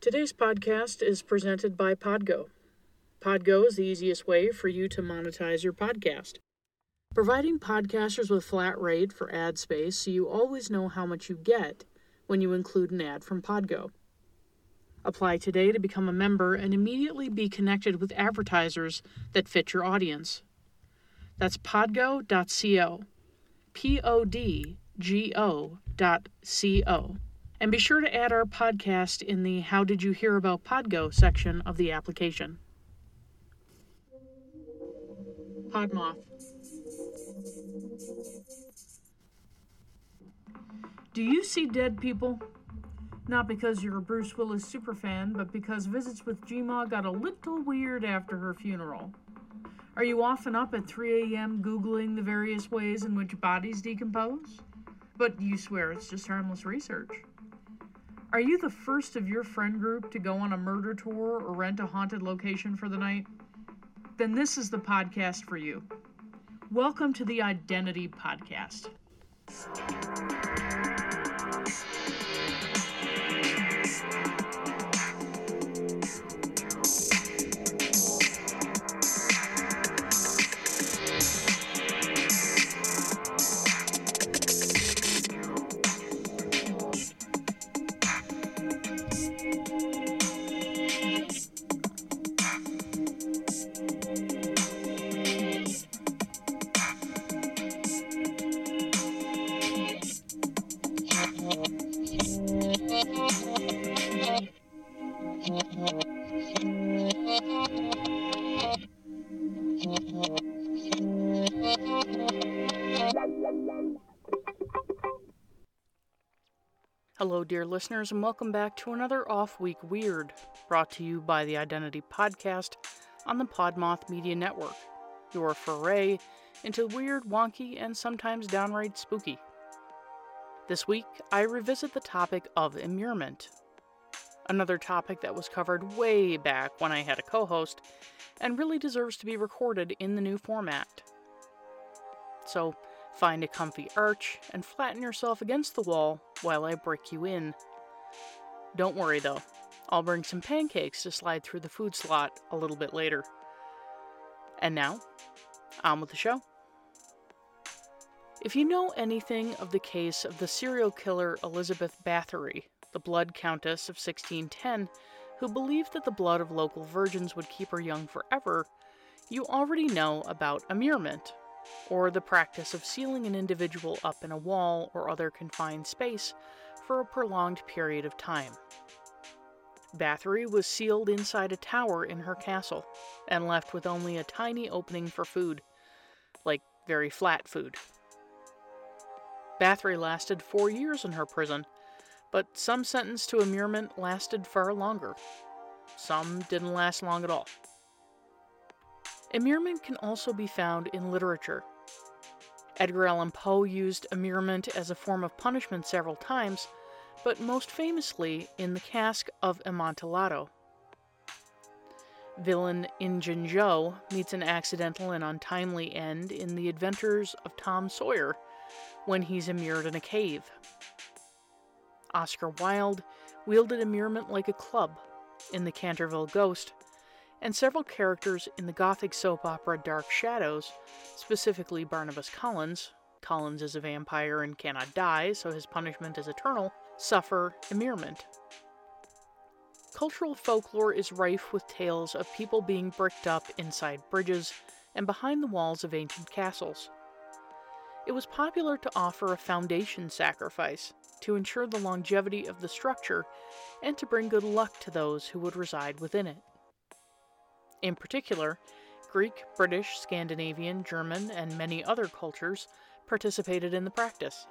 Today's podcast is presented by Podgo. Podgo is the easiest way for you to monetize your podcast. Providing podcasters with flat rate for ad space so you always know how much you get when you include an ad from Podgo. Apply today to become a member and immediately be connected with advertisers that fit your audience. That's podgo.co. P O D G O dot. And be sure to add our podcast in the How Did You Hear About Podgo section of the application. Podmoth. Do you see dead people? Not because you're a Bruce Willis superfan, but because visits with Gma got a little weird after her funeral. Are you often up at 3 a.m. Googling the various ways in which bodies decompose? But you swear it's just harmless research. Are you the first of your friend group to go on a murder tour or rent a haunted location for the night? Then this is the podcast for you. Welcome to the ODDentity Podcast. Hello, dear listeners, and welcome back to another Off Week Weird, brought to you by the ODDentity Podcast on the Podmoth Media Network, your foray into weird, wonky, and sometimes downright spooky. This week, I revisit the topic of immurement, another topic that was covered way back when I had a co host and really deserves to be recorded in the new format. So, Find a comfy arch and flatten yourself against the wall while I break you in. Don't worry though, I'll bring some pancakes to slide through the food slot a little bit later. And now, on with the show. If you know anything of the case of the serial killer Elizabeth Bathory, the Blood Countess of 1610, who believed that the blood of local virgins would keep her young forever, you already know about immurement, or the practice of sealing an individual up in a wall or other confined space for a prolonged period of time. Bathory was sealed inside a tower in her castle and left with only a tiny opening for food, like very flat food. Bathory lasted four years in her prison, but some sentenced to immurement lasted far longer. Some didn't last long at all. Immurement can also be found in literature. Edgar Allan Poe used immurement as a form of punishment several times, but most famously in The Cask of Amontillado. Villain Injun Joe meets an accidental and untimely end in The Adventures of Tom Sawyer when he's immured in a cave. Oscar Wilde wielded immurement like a club in The Canterville Ghost, and several characters in the gothic soap opera Dark Shadows, specifically Barnabas Collins Collins is a vampire and cannot die, so his punishment is eternal, suffer immurement. Cultural folklore is rife with tales of people being bricked up inside bridges and behind the walls of ancient castles. It was popular to offer a foundation sacrifice to ensure the longevity of the structure and to bring good luck to those who would reside within it. In particular, Greek, British, Scandinavian, German, and many other cultures participated in the practice.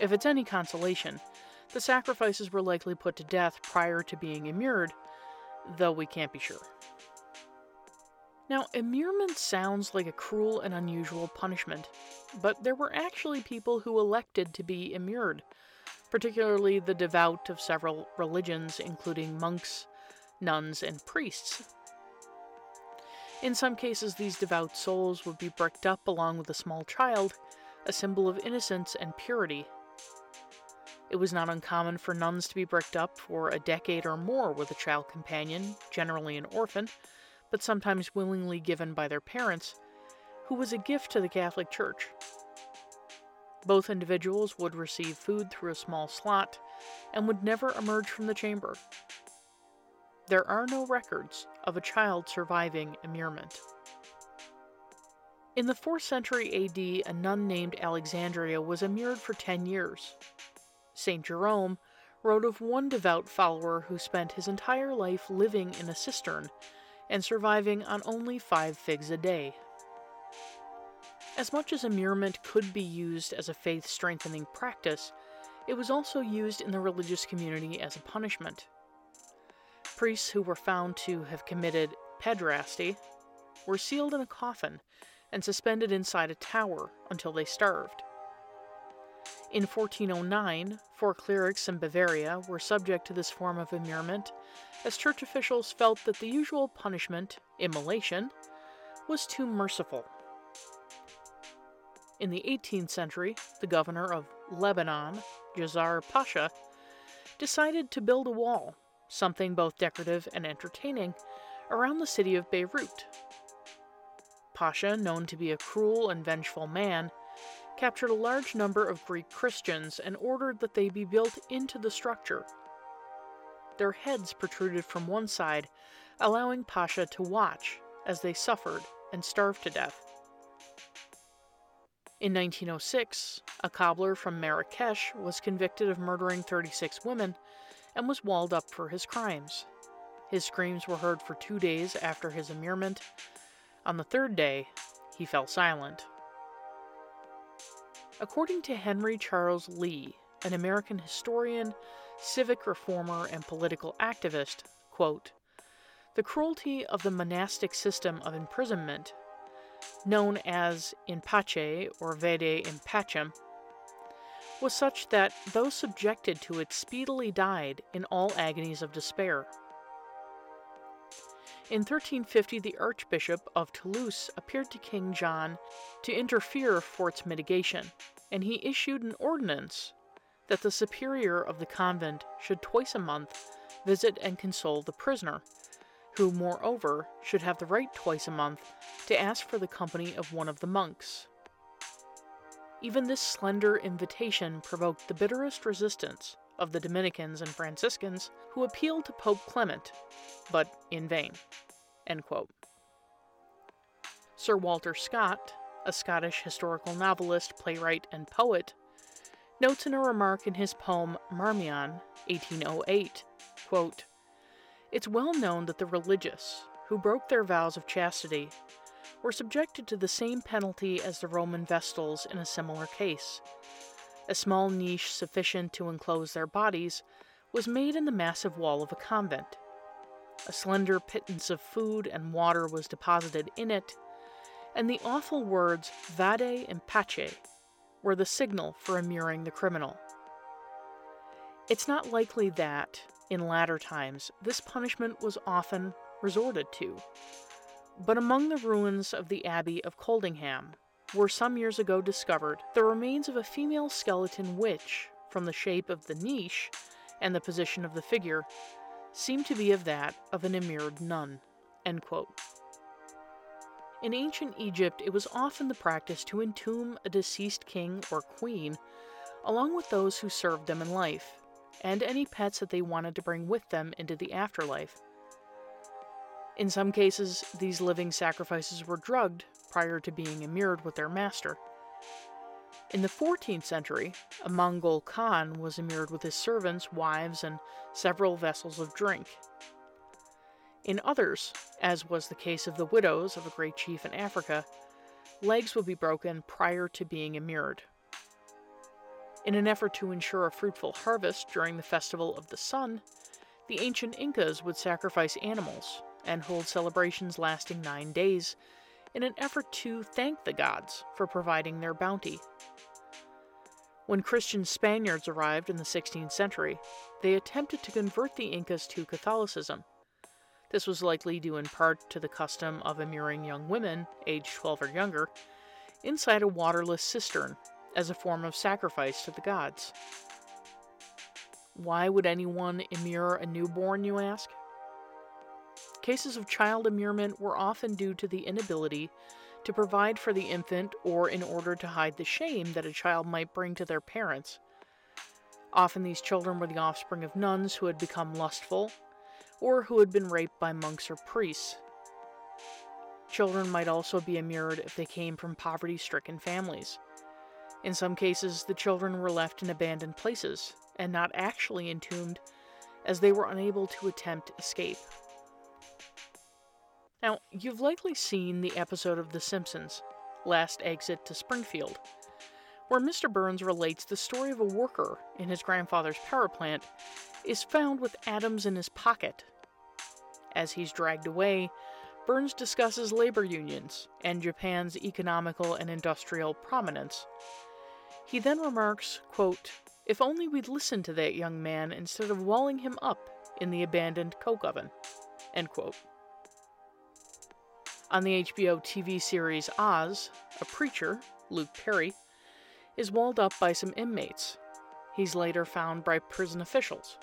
If it's any consolation, the sacrifices were likely put to death prior to being immured, though we can't be sure. Now, immurement sounds like a cruel and unusual punishment, but there were actually people who elected to be immured, particularly the devout of several religions, including monks, nuns, and priests. In some cases, these devout souls would be bricked up along with a small child, a symbol of innocence and purity. It was not uncommon for nuns to be bricked up for a decade or more with a child companion, generally an orphan, but sometimes willingly given by their parents, who was a gift to the Catholic Church. Both individuals would receive food through a small slot and would never emerge from the chamber. There are no records of a child surviving immurement. In the 4th century AD, a nun named Alexandria was immured for 10 years. St. Jerome wrote of one devout follower who spent his entire life living in a cistern and surviving on only five figs a day. As much as immurement could be used as a faith strengthening practice, it was also used in the religious community as a punishment. Priests who were found to have committed pederasty were sealed in a coffin and suspended inside a tower until they starved. In 1409, four clerics in Bavaria were subject to this form of immurement, as church officials felt that the usual punishment, immolation, was too merciful. In the 18th century, the governor of Lebanon, Jazar Pasha, decided to build a wall, something both decorative and entertaining, around the city of Beirut Pasha, known to be a cruel and vengeful man, captured a large number of Greek Christians and ordered that they be built into the structure. Their heads protruded from one side, allowing Pasha to watch as they suffered and starved to death. In 1906, a cobbler from Marrakesh was convicted of murdering 36 women and was walled up for his crimes. His screams were heard for two days after his immurement, on the third day, he fell silent. According to Henry Charles Lea, an American historian, civic reformer, and political activist, quote, the cruelty of the monastic system of imprisonment, known as in pace or vade in pacem, was such that those subjected to it speedily died in all agonies of despair. In 1350, the Archbishop of Toulouse appeared to King John to interfere for its mitigation, and he issued an ordinance that the superior of the convent should twice a month visit and console the prisoner, who, moreover, should have the right twice a month to ask for the company of one of the monks. Even this slender invitation provoked the bitterest resistance of the Dominicans and Franciscans, who appealed to Pope Clement, but in vain. Sir Walter Scott, a Scottish historical novelist, playwright, and poet, notes in a remark in his poem Marmion, 1808, quote, It's well known that the religious, who broke their vows of chastity, were subjected to the same penalty as the Roman Vestals in a similar case, a small niche sufficient to enclose their bodies was made in the massive wall of a convent. A slender pittance of food and water was deposited in it, and the awful words vade in pace were the signal for immuring the criminal. It's not likely that, in latter times, this punishment was often resorted to, but among the ruins of the Abbey of Coldingham, were some years ago discovered the remains of a female skeleton which, from the shape of the niche and the position of the figure, seemed to be of that of an immured nun. In ancient Egypt, it was often the practice to entomb a deceased king or queen, along with those who served them in life, and any pets that they wanted to bring with them into the afterlife. In some cases, these living sacrifices were drugged prior to being immured with their master. In the 14th century, a Mongol Khan was immured with his servants, wives, and several vessels of drink. In others, as was the case of the widows of a great chief in Africa, legs would be broken prior to being immured. In an effort to ensure a fruitful harvest during the festival of the sun, the ancient Incas would sacrifice animals and hold celebrations lasting nine days in an effort to thank the gods for providing their bounty. When Christian Spaniards arrived in the 16th century, they attempted to convert the Incas to Catholicism. This was likely due in part to the custom of immuring young women, aged 12 or younger, inside a waterless cistern as a form of sacrifice to the gods. Why would anyone immure a newborn, you ask? Cases of child immurement were often due to the inability to provide for the infant or in order to hide the shame that a child might bring to their parents. Often these children were the offspring of nuns who had become lustful or who had been raped by monks or priests. Children might also be immured if they came from poverty stricken families. In some cases, the children were left in abandoned places and not actually entombed as they were unable to attempt escape. Now, you've likely seen the episode of The Simpsons, Last Exit to Springfield, where Mr. Burns relates the story of a worker in his grandfather's power plant is found with atoms in his pocket. As he's dragged away, Burns discusses labor unions and Japan's economical and industrial prominence. He then remarks, quote, If only we'd listened to that young man instead of walling him up in the abandoned coke oven. End quote. On the HBO TV series Oz, a preacher, Luke Perry, is walled up by some inmates. He's later found by prison officials.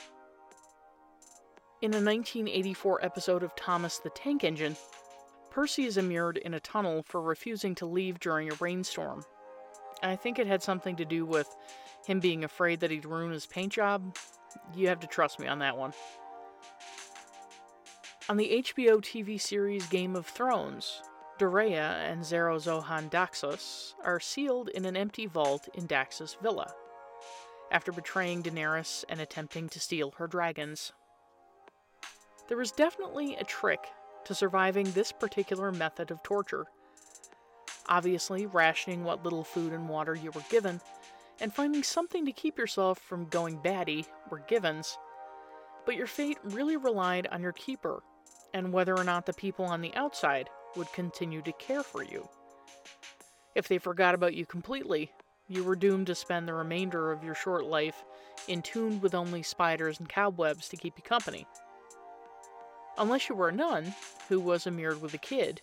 In a 1984 episode of Thomas the Tank Engine, Percy is immured in a tunnel for refusing to leave during a rainstorm. I think it had something to do with him being afraid that he'd ruin his paint job. You have to trust me on that one. On the HBO TV series Game of Thrones, Doreah and Xhoan Daxos are sealed in an empty vault in Daxos Villa after betraying Daenerys and attempting to steal her dragons. There is definitely a trick to surviving this particular method of torture. Obviously, rationing what little food and water you were given, and finding something to keep yourself from going batty were givens, but your fate really relied on your keeper and whether or not the people on the outside would continue to care for you. If they forgot about you completely, you were doomed to spend the remainder of your short life entombed with only spiders and cobwebs to keep you company. Unless you were a nun, who was immured with a kid,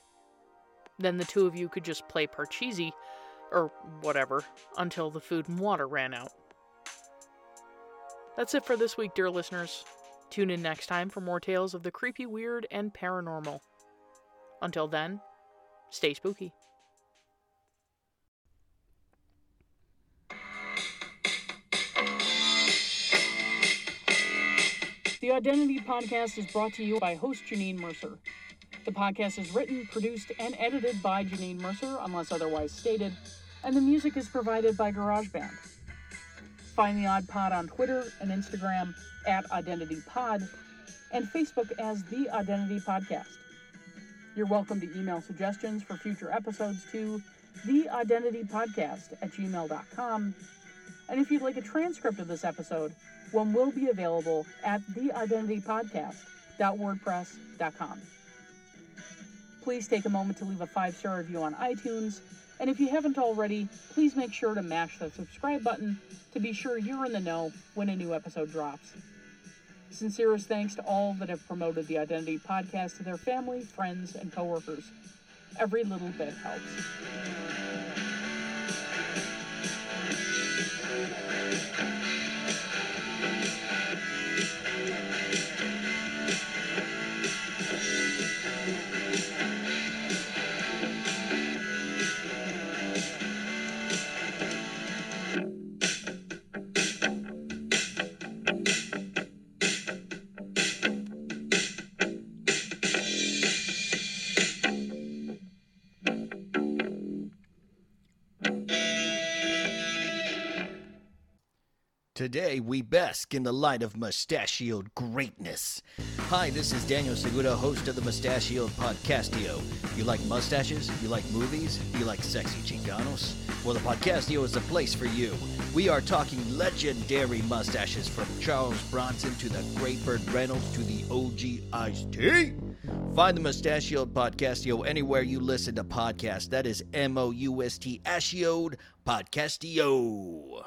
then the two of you could just play Parcheesi, or whatever, until the food and water ran out. That's it for this week, dear listeners. Tune in next time for more tales of the creepy, weird, and paranormal. Until then, stay spooky. The ODDentity Podcast is brought to you by host Janine Mercer. The podcast is written, produced, and edited by Janine Mercer, unless otherwise stated, and the music is provided by GarageBand. Find the Odd Pod on Twitter and Instagram at ODDentity Pod and Facebook as The ODDentity Podcast. You're welcome to email suggestions for future episodes to theidentitypodcast at gmail.com. And if you'd like a transcript of this episode, one will be available at theidentitypodcast.wordpress.com. Please take a moment to leave a five star review on iTunes. And if you haven't already, please make sure to mash that subscribe button to be sure you're in the know when a new episode drops. Sincerest thanks to all that have promoted the ODDentity Podcast to their family, friends, and coworkers. Every little bit helps. Today, we bask in the light of mustachioed greatness. Hi, this is Daniel Segura, host of the Mustachioed Podcastio. You like mustaches? You like movies? You like sexy Chicanos? Well, the Podcastio is the place for you. We are talking legendary mustaches from Charles Bronson to the Great Burt Reynolds to the OG Ice T. Find the Mustachioed Podcastio anywhere you listen to podcasts. That is M O U S T Ashioed Podcastio.